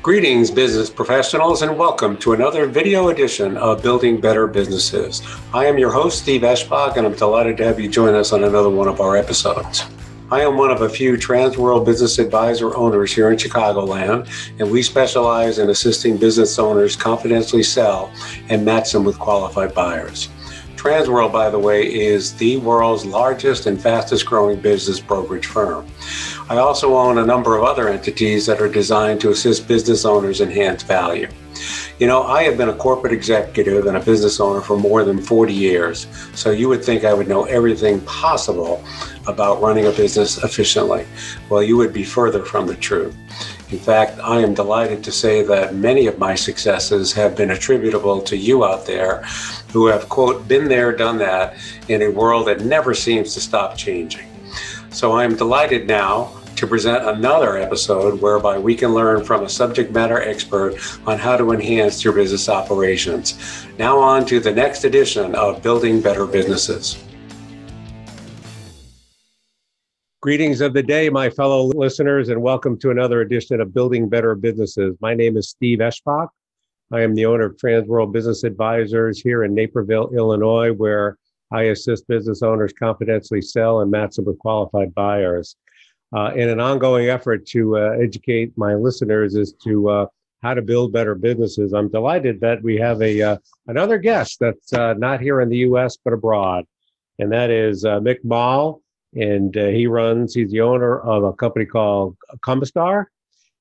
Greetings, business professionals, and welcome to another video edition of Building Better Businesses. I am your host, Steve Eschbach, and I'm delighted to have you join us on another one of our episodes. I am one of a few Transworld Business Advisor owners here in Chicagoland, and we specialize in assisting business owners confidentially sell and match them with qualified buyers. Transworld, by the way, is the world's largest and fastest growing business brokerage firm. I also own a number of other entities that are designed to assist business owners enhance value. You know, I have been a corporate executive and a business owner for more than 40 years, so you would think I would know everything possible about running a business efficiently. Well, you would be further from the truth. In fact, I am delighted to say that many of my successes have been attributable to you out there who have, quote, been there, done that in a world that never seems to stop changing. So I am delighted now to present another episode whereby we can learn from a subject matter expert on how to enhance your business operations. Now, on to the next edition of Building Better Businesses. Greetings of the day, my fellow listeners, and welcome to another edition of Building Better Businesses. My name is Steve Eschbach. I am the owner of Transworld Business Advisors here in Naperville, Illinois, where I assist business owners confidentially sell and match them with qualified buyers uh, in an ongoing effort to uh, educate my listeners as to uh, how to build better businesses. I'm delighted that we have a uh, another guest that's uh, not here in the U.S. but abroad, and that is uh, Mick Mall, and he runs. He's the owner of a company called Comistar,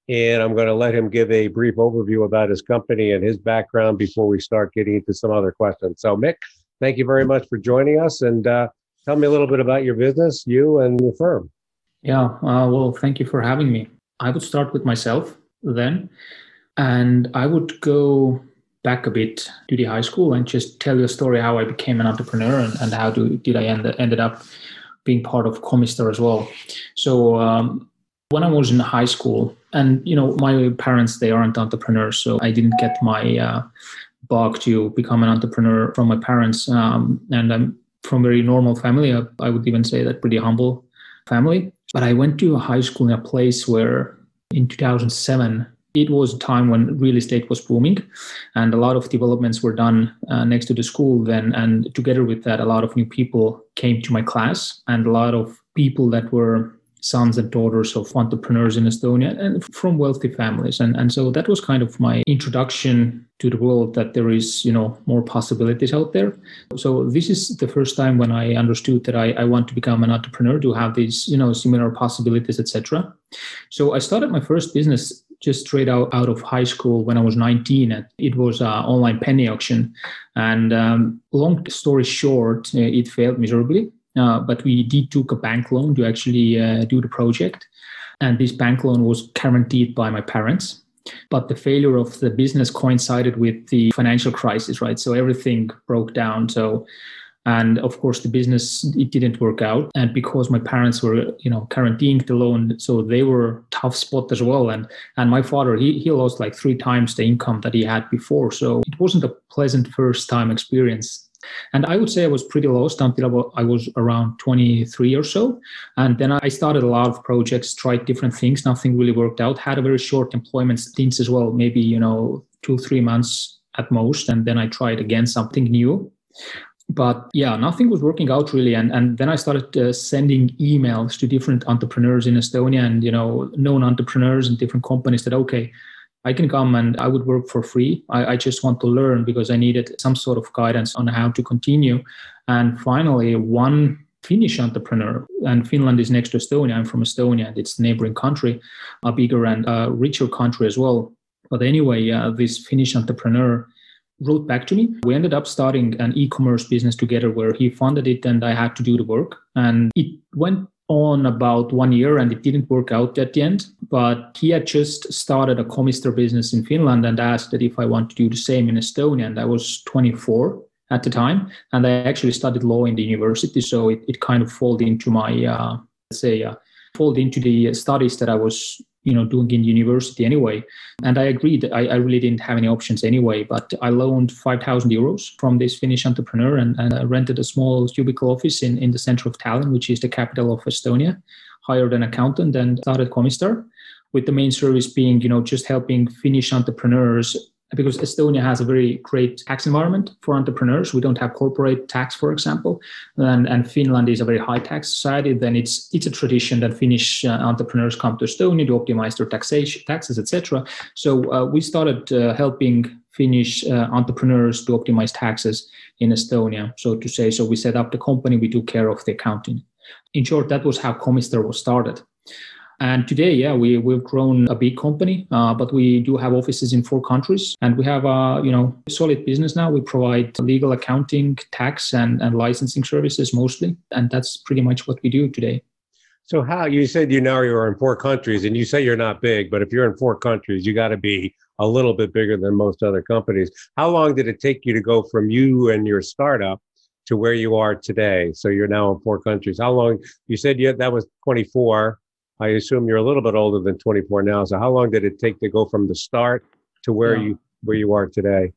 and I'm going to let him give a brief overview about his company and his background before we start getting into some other questions. So, Mick, thank you very much for joining us, and tell me a little bit about your business, you and your firm. Yeah, uh, well, thank you for having me. I would start with myself then, and I would go back a bit to the high school and just tell you a story how I became an entrepreneur and, and how do, did I end ended up being part of Comistar as well. So um, when I was in high school, and you know, my parents they aren't entrepreneurs, so I didn't get my uh, bug to become an entrepreneur from my parents, um, and I'm from very normal family. I, I would even say that pretty humble family. But I went to a high school in a place where in 2007, it was a time when real estate was booming and a lot of developments were done uh, next to the school then. And together with that, a lot of new people came to my class and a lot of people that were sons and daughters of entrepreneurs in Estonia and from wealthy families. And, and so that was kind of my introduction to the world that there is, you know, more possibilities out there. So this is the first time when I understood that I, I want to become an entrepreneur to have these, you know, similar possibilities, etc. So I started my first business just straight out, out of high school when I was 19. And it was an online penny auction. And um, long story short, it failed miserably. Uh, but we did took a bank loan to actually uh, do the project. And this bank loan was guaranteed by my parents. But the failure of the business coincided with the financial crisis, right? So everything broke down. So, and of course, the business it didn't work out. And because my parents were, you know, guaranteeing the loan, so they were tough spot as well. And and my father, he he lost like three times the income that he had before. So it wasn't a pleasant first time experience and I would say I was pretty lost until I was around 23 or so. And then I started a lot of projects, tried different things. Nothing really worked out. Had a very short employment stints as well, maybe, you know, two, three months at most. And then I tried again something new. But yeah, nothing was working out really. And, and then I started uh, sending emails to different entrepreneurs in Estonia and, you know, known entrepreneurs and different companies that, okay, I can come and I would work for free. I, I, just want to learn because I needed some sort of guidance on how to continue. And finally, one Finnish entrepreneur, and Finland is next to Estonia. I'm from Estonia, and it's a neighboring country, a bigger and a richer country as well. But anyway, uh, this Finnish entrepreneur wrote back to me. We ended up starting an e commerce business together where he funded it and I had to do the work. And it went on about one year and it didn't work out at the end. But he had just started a Comistar business in Finland and asked that if I want to do the same in Estonia. And I was 24 at the time. And I actually studied law in the university. So it, it kind of folded into my, uh, let's say, uh, folded into the studies that I was you know doing in university anyway. And i agreed I, I really didn't have any options anyway but i loaned 5000 euros from this finnish entrepreneur and, and I rented a small cubicle office in, in the center of tallinn which is the capital of estonia hired an accountant and started comistar with the main service being, you know, just helping Finnish entrepreneurs because Estonia has a very great tax environment for entrepreneurs. We don't have corporate tax, for example, and, and Finland is a very high tax society. Then it's it's a tradition that Finnish uh, entrepreneurs come to Estonia to optimize their taxation, taxes, etc. So uh, we started uh, helping Finnish uh, entrepreneurs to optimize taxes in Estonia, so to say. So we set up the company, we took care of the accounting. In short, that was how Comistar was started. And today, yeah, we we've grown a big company, uh, but we do have offices in four countries, and we have a you know solid business now. We provide legal, accounting, tax, and and licensing services mostly, and that's pretty much what we do today. So, how you said you now you're in four countries, and you say you're not big, but if you're in four countries, you got to be a little bit bigger than most other companies. How long did it take you to go from you and your startup to where you are today? So you're now in four countries. How long? You said you, that was 24 I assume you're a little bit older than 24 now. So how long did it take to go from the start to where yeah. you where you are today?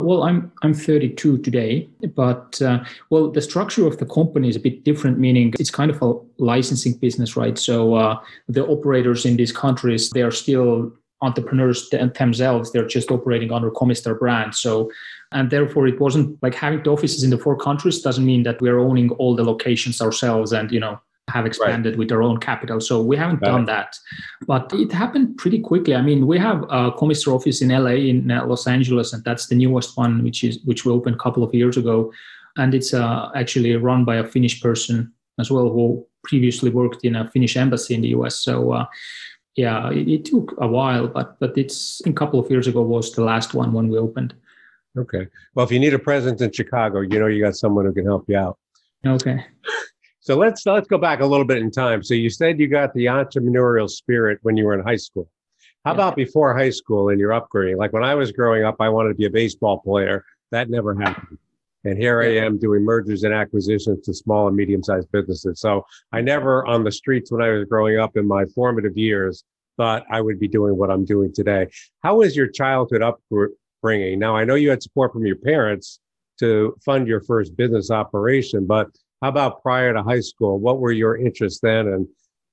Well, I'm I'm 32 today, but uh, well, the structure of the company is a bit different. Meaning, it's kind of a licensing business, right? So uh, the operators in these countries they are still entrepreneurs themselves. They're just operating under Comistar brand. So, and therefore, it wasn't like having the offices in the four countries doesn't mean that we're owning all the locations ourselves and you know have expanded right. with their own capital. So we haven't Got done that, but it happened pretty quickly. I mean, we have a Comistar office in LA, in uh, Los Angeles, and that's the newest one, which is which we opened a couple of years ago, and it's uh, actually run by a Finnish person as well who previously worked in a Finnish embassy in the US. So. Uh, yeah, it, it, took a while, but but it's a couple of years ago was the last one when we opened. Okay. Well, if you need a presence in Chicago, you know you got someone who can help you out. Okay. So let's let's go back a little bit in time. So you said you got the entrepreneurial spirit when you were in high school. How yeah. about before high school and your upgrading? Like when I was growing up, I wanted to be a baseball player. That never happened. And here I am doing mergers and acquisitions to small and medium sized businesses. So I never on the streets when I was growing up in my formative years thought I would be doing what I'm doing today. How was your childhood upbringing? Now I know you had support from your parents to fund your first business operation, but how about prior to high school? What were your interests then, and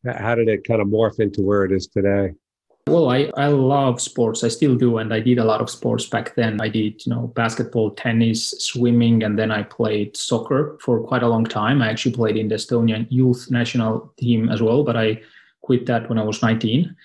how did it kind of morph into where it is today? Well, I, I love sports. I still do. And I did a lot of sports back then. I did, you know, basketball, tennis, swimming, and then I played soccer for quite a long time. I actually played in the Estonian youth national team as well, but I quit that when I was 19.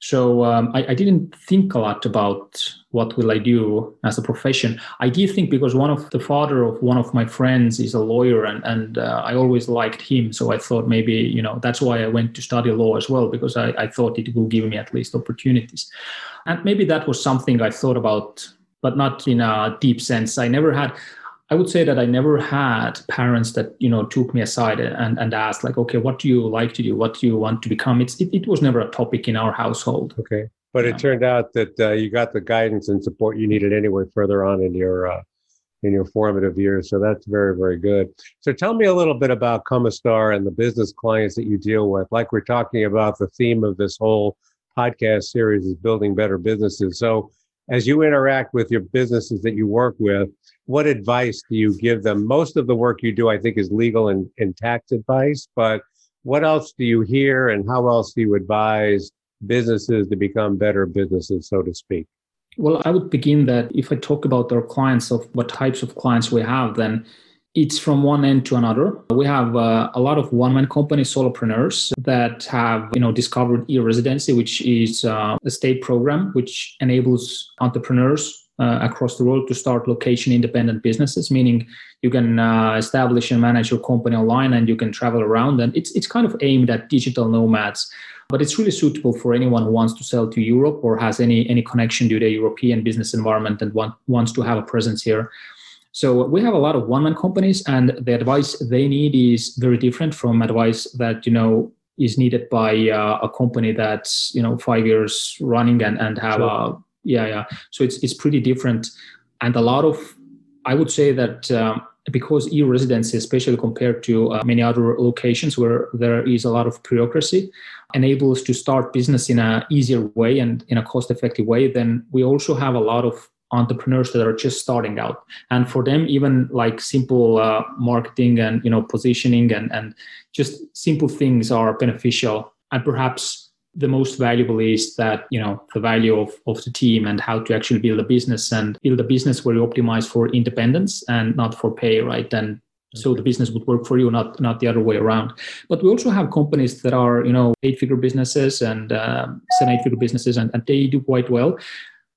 So um, I, I, didn't think a lot about what will I do as a profession. I did think because one of the father of one of my friends is a lawyer, and and uh, I always liked him. So I thought maybe you know that's why I went to study law as well because I, I thought it will give me at least opportunities, and maybe that was something I thought about, but not in a deep sense. I never had. I would say that I never had parents that you know took me aside and, and asked like, okay, what do you like to do? What do you want to become? It's it, it was never a topic in our household. Okay, but yeah. it turned out that uh, you got the guidance and support you needed anyway further on in your uh, in your formative years. So that's very very good. So tell me a little bit about Comistar and the business clients that you deal with. Like we're talking about, the theme of this whole podcast series is building better businesses. So as you interact with your businesses that you work with, what advice do you give them? Most of the work you do, I think, is legal and, and tax advice, but what else do you hear and how else do you advise businesses to become better businesses, so to speak? Well, I would begin that if I talk about our clients of what types of clients we have, then it's from one end to another. We have uh, a lot of one-man company solopreneurs that have, you know, discovered e-residency, which is uh, a state program which enables entrepreneurs uh, across the world to start location-independent businesses, meaning you can uh, establish and manage your company online and you can travel around. And it's it's kind of aimed at digital nomads, but it's really suitable for anyone who wants to sell to Europe or has any any connection to the European business environment and want, wants to have a presence here. So we have a lot of one-man companies, and the advice they need is very different from advice that you know is needed by uh, a company that's you know five years running and and have sure. a yeah yeah. So it's it's pretty different, and a lot of I would say that. Um, because e-residency, especially compared to uh, many other locations where there is a lot of bureaucracy, enables to start business in a easier way and in a cost-effective way. Then we also have a lot of entrepreneurs that are just starting out. And for them even like simple uh, marketing and you know positioning and and just simple things are beneficial. And perhaps the most valuable is that you know the value of, of the team and how to actually build a business and build a business where you optimize for independence and not for pay right? And so the business would work for you not not the other way around. But we also have companies that are you know eight figure businesses and um, seven eight figure businesses and, and they do quite well.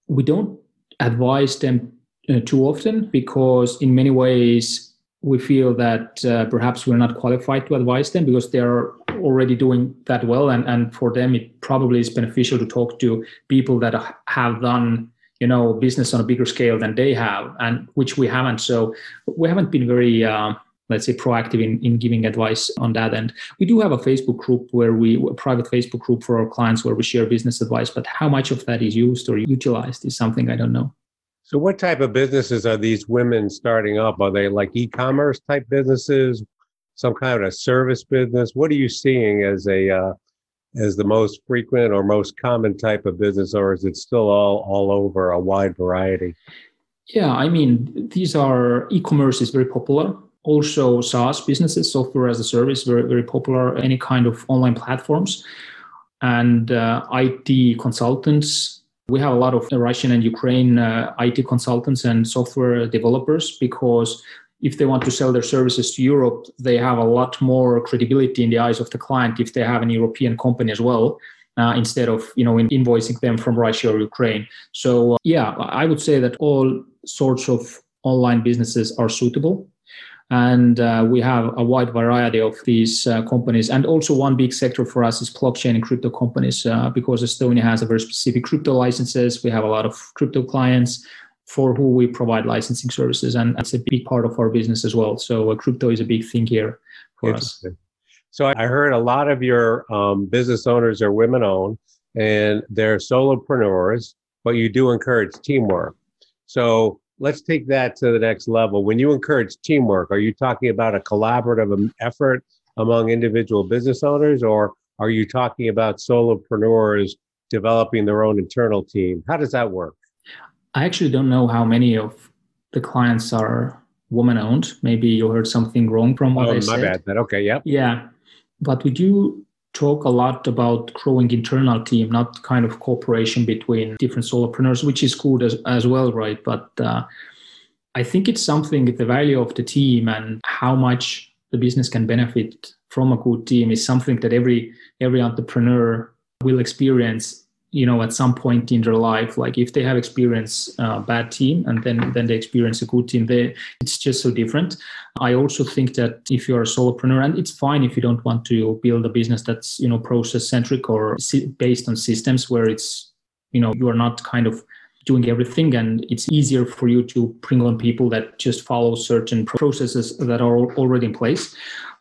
We don't advise them uh, too often because in many ways we feel that uh, perhaps we're not qualified to advise them because they're already doing that well. And, and for them it probably is beneficial to talk to people that have done you know business on a bigger scale than they have and which we haven't. So we haven't been very uh, let's say proactive in, in giving advice on that end we do have a facebook group where we a private facebook group for our clients where we share business advice but how much of that is used or utilized is something i don't know so, what type of businesses are these women starting up? Are they like e commerce type businesses, some kind of service business? What are you seeing as a uh, as the most frequent or most common type of business, or is it still all all over a wide variety? Yeah, I mean, these are e-commerce is very popular. Also, SaaS businesses, software as a service, very very popular. Any kind of online platforms, and uh, IT consultants we have a lot of Russian and Ukraine uh, IT consultants and software developers because if they want to sell their services to Europe, they have a lot more credibility in the eyes of the client if they have an European company as well. Uh, instead of you know invoicing them from Russia or Ukraine. So uh, yeah, I would say that all sorts of online businesses are suitable and uh, we have a wide variety of these uh, companies. And also one big sector for us is blockchain and crypto companies uh, because estonia has a very specific crypto licenses. We have a lot of crypto clients for who we provide licensing services and it's a big part of our business as well. So uh, crypto is a big thing here for us. So i heard a lot of your um, business owners are women owned and they're solopreneurs but you do encourage teamwork. So let's take that to the next level. When you encourage teamwork, are you talking about a collaborative effort among individual business owners, or are you talking about solopreneurs developing their own internal team? How does that work? I actually don't know how many of the clients are woman owned. Maybe you heard something wrong from what oh, I my said. bad. That okay. Yep. Yeah, but we do talk a lot about growing internal team, not kind of cooperation between different solopreneurs, which is good as, as well, right? But uh, I think it's something, the value of the team and how much the business can benefit from a good team is something that every every entrepreneur will experience you know at some point in their life like if they have experienced a bad team and then then they experience a good team they it's just so different. I also think that if you're a solopreneur and it's fine if you don't want to build a business that's you know process centric or based on systems where it's you know you are not kind of doing everything and it's easier for you to bring on people that just follow certain processes that are already in place.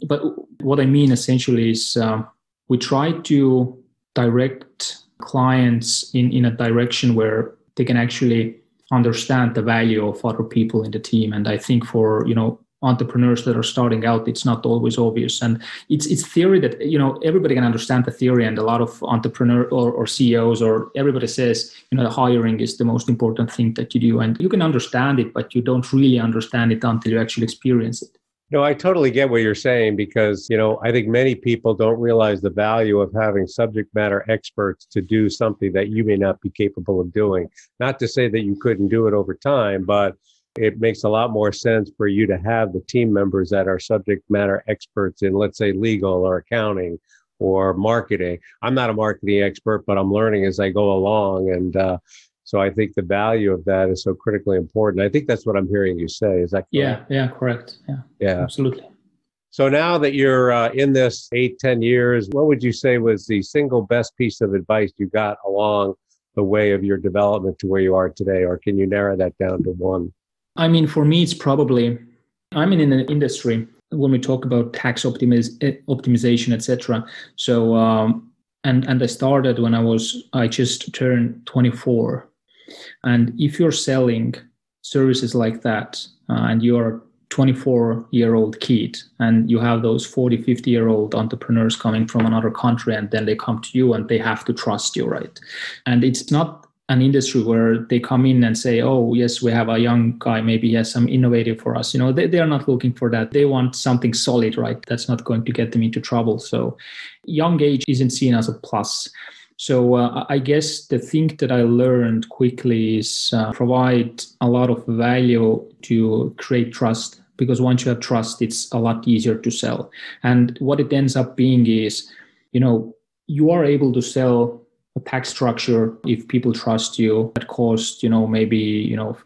But what i mean essentially is uh, we try to direct clients in, in a direction where they can actually understand the value of other people in the team. And I think for, you know, entrepreneurs that are starting out it's not always obvious. And it's it's theory that you know everybody can understand the theory. And a lot of entrepreneur or, or ceos or everybody says you know the hiring is the most important thing that you do. And you can understand it but you don't really understand it until you actually experience it no, I totally get what you're saying because, you know, I think many people don't realize the value of having subject matter experts to do something that you may not be capable of doing. Not to say that you couldn't do it over time, but it makes a lot more sense for you to have the team members that are subject matter experts in, let's say, legal or accounting or marketing. I'm not a marketing expert, but I'm learning as I go along. And, uh, so I think the value of that is so critically important. I think that's what I'm hearing you say. Is that correct? Yeah, yeah, correct. Yeah, yeah, absolutely. So now that you're uh, in this eight, ten years, what would you say was the single best piece of advice you got along the way of your development to where you are today? Or can you narrow that down to one? I mean, for me, it's probably, I'm in an industry when we talk about tax optimiz- optimization, etc. So, um, and and I started when I was I just turned 24, and if you're selling services like that uh, and you're a 24 year old kid and you have those 40, 50 year old entrepreneurs coming from another country and then they come to you and they have to trust you, right? And it's not an industry where they come in and say, oh, yes, we have a young guy, maybe he has some innovative for us. You know, they, they are not looking for that. They want something solid, right? That's not going to get them into trouble. So young age isn't seen as a plus So uh, I guess the thing that I learned quickly is uh, provide a lot of value to create trust because once you have trust, it's a lot easier to sell. And what it ends up being is, you know, you are able to sell a tax structure if people trust you at cost, you know, maybe, you know,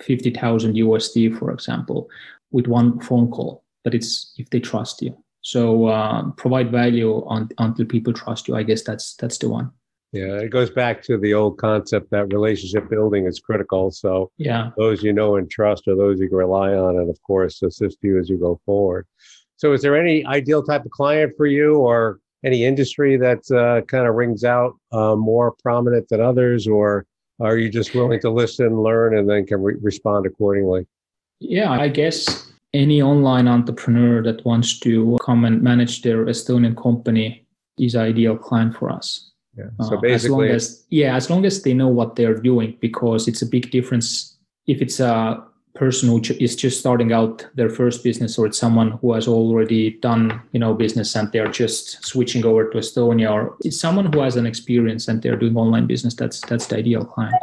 50,000 USD, for example, with one phone call. But it's if they trust you. So uh, provide value on, until people trust you. I guess that's that's the one. Yeah, it goes back to the old concept that relationship building is critical. So yeah, those you know and trust are those you can rely on, and of course assist you as you go forward. So, is there any ideal type of client for you, or any industry that uh, kind of rings out uh, more prominent than others, or are you just willing to listen, learn, and then can re- respond accordingly? Yeah, I guess any online entrepreneur that wants to come and manage their Estonian company is ideal client for us. Yeah. So basically, uh, as long as, yeah, as long as they know what they're doing, because it's a big difference if it's a person who is just starting out their first business or it's someone who has already done you know business and they're just switching over to estonia or it's someone who has an experience and they're doing online business that's that's the ideal client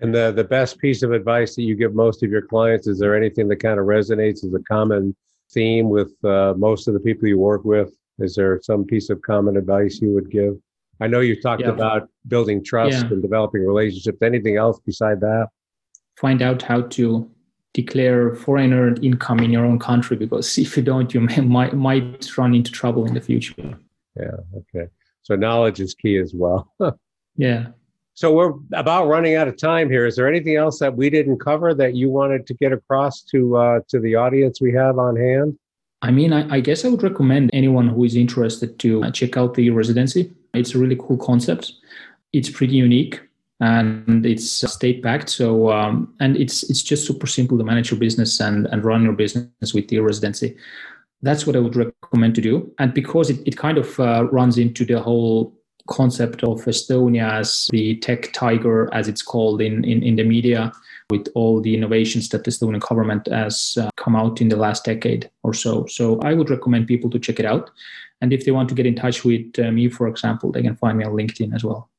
and the the best piece of advice that you give most of your clients is there anything that kind of resonates as a common theme with uh, most of the people you work with is there some piece of common advice you would give i know you talked yeah. about building trust yeah. and developing relationships anything else beside that find out how to declare foreign earned income in your own country because if you don't, you may, might, might run into trouble in the future. Yeah. Okay. So knowledge is key as well. yeah. So we're about running out of time here. Is there anything else that we didn't cover that you wanted to get across to uh, to the audience we have on hand? I mean, I, I guess I would recommend anyone who is interested to uh, check out the residency. It's a really cool concept. It's pretty unique and it's state backed. So um, and it's it's just super simple to manage your business and and run your business with the residency. That's what I would recommend to do. And because it, it kind of uh, runs into the whole concept of Estonia as the tech tiger, as it's called in, in, in the media, with all the innovations that the Estonian government has uh, come out in the last decade or so. So I would recommend people to check it out. And if they want to get in touch with uh, me, for example, they can find me on LinkedIn as well.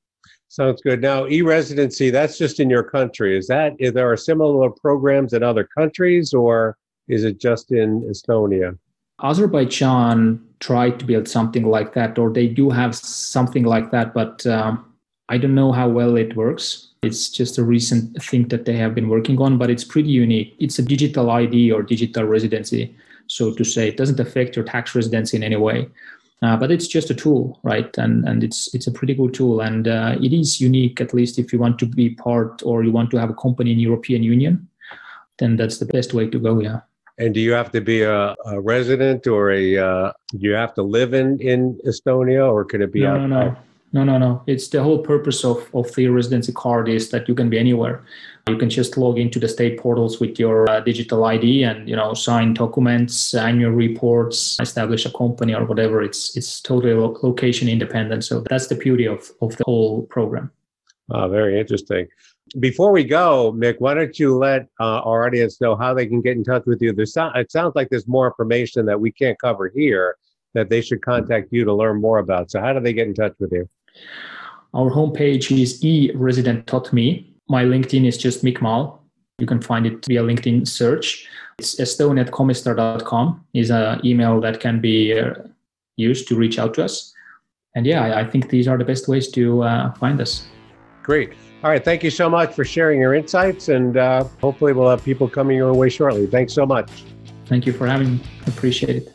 Sounds good. Now, e-residency, that's just in your country. Is that, is there are similar programs in other countries or is it just in Estonia? Azerbaijan tried to build something like that, or they do have something like that, but um, I don't know how well it works. It's just a recent thing that they have been working on, but it's pretty unique. It's a digital ID or digital residency, so to say. It doesn't affect your tax residency in any way. Uh, but it's just a tool, right? And and it's it's a pretty good tool, and uh, it is unique. At least if you want to be part or you want to have a company in European Union, then that's the best way to go. Yeah. And do you have to be a, a resident or a? Uh, do you have to live in in Estonia, or could it be? No, no, no, no, no, no. It's the whole purpose of of the residency card is that you can be anywhere. You can just log into the state portals with your uh, digital ID and you know sign documents, annual reports, establish a company or whatever. It's it's totally lo- location independent. So that's the beauty of of the whole program. Oh, very interesting. Before we go, Mick, why don't you let uh, our audience know how they can get in touch with you? There's, it sounds like there's more information that we can't cover here that they should contact you to learn more about. So, how do they get in touch with you? Our homepage is eresident.me my LinkedIn is just Mick Mal. You can find it via LinkedIn search. It's estonia@comistar.com is an email that can be uh, used to reach out to us. And yeah, I, I think these are the best ways to uh, find us. Great. All right. Thank you so much for sharing your insights. And uh, hopefully, we'll have people coming your way shortly. Thanks so much. Thank you for having me. Appreciate it.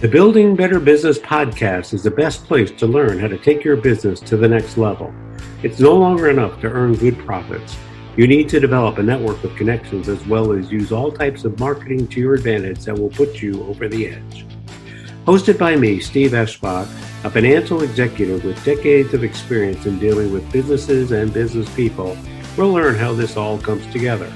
The Building Better Business podcast is the best place to learn how to take your business to the next level. It's no longer enough to earn good profits. You need to develop a network of connections as well as use all types of marketing to your advantage that will put you over the edge. Hosted by me, Steve Eschbach, a financial executive with decades of experience in dealing with businesses and business people, we'll learn how this all comes together.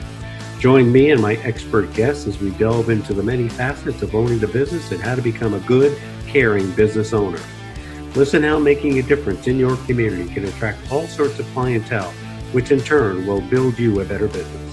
Join me and my expert guests as we delve into the many facets of owning the business and how to become a good, caring business owner. Listen how making a difference in your community can attract all sorts of clientele, which in turn will build you a better business.